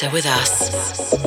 Better with us.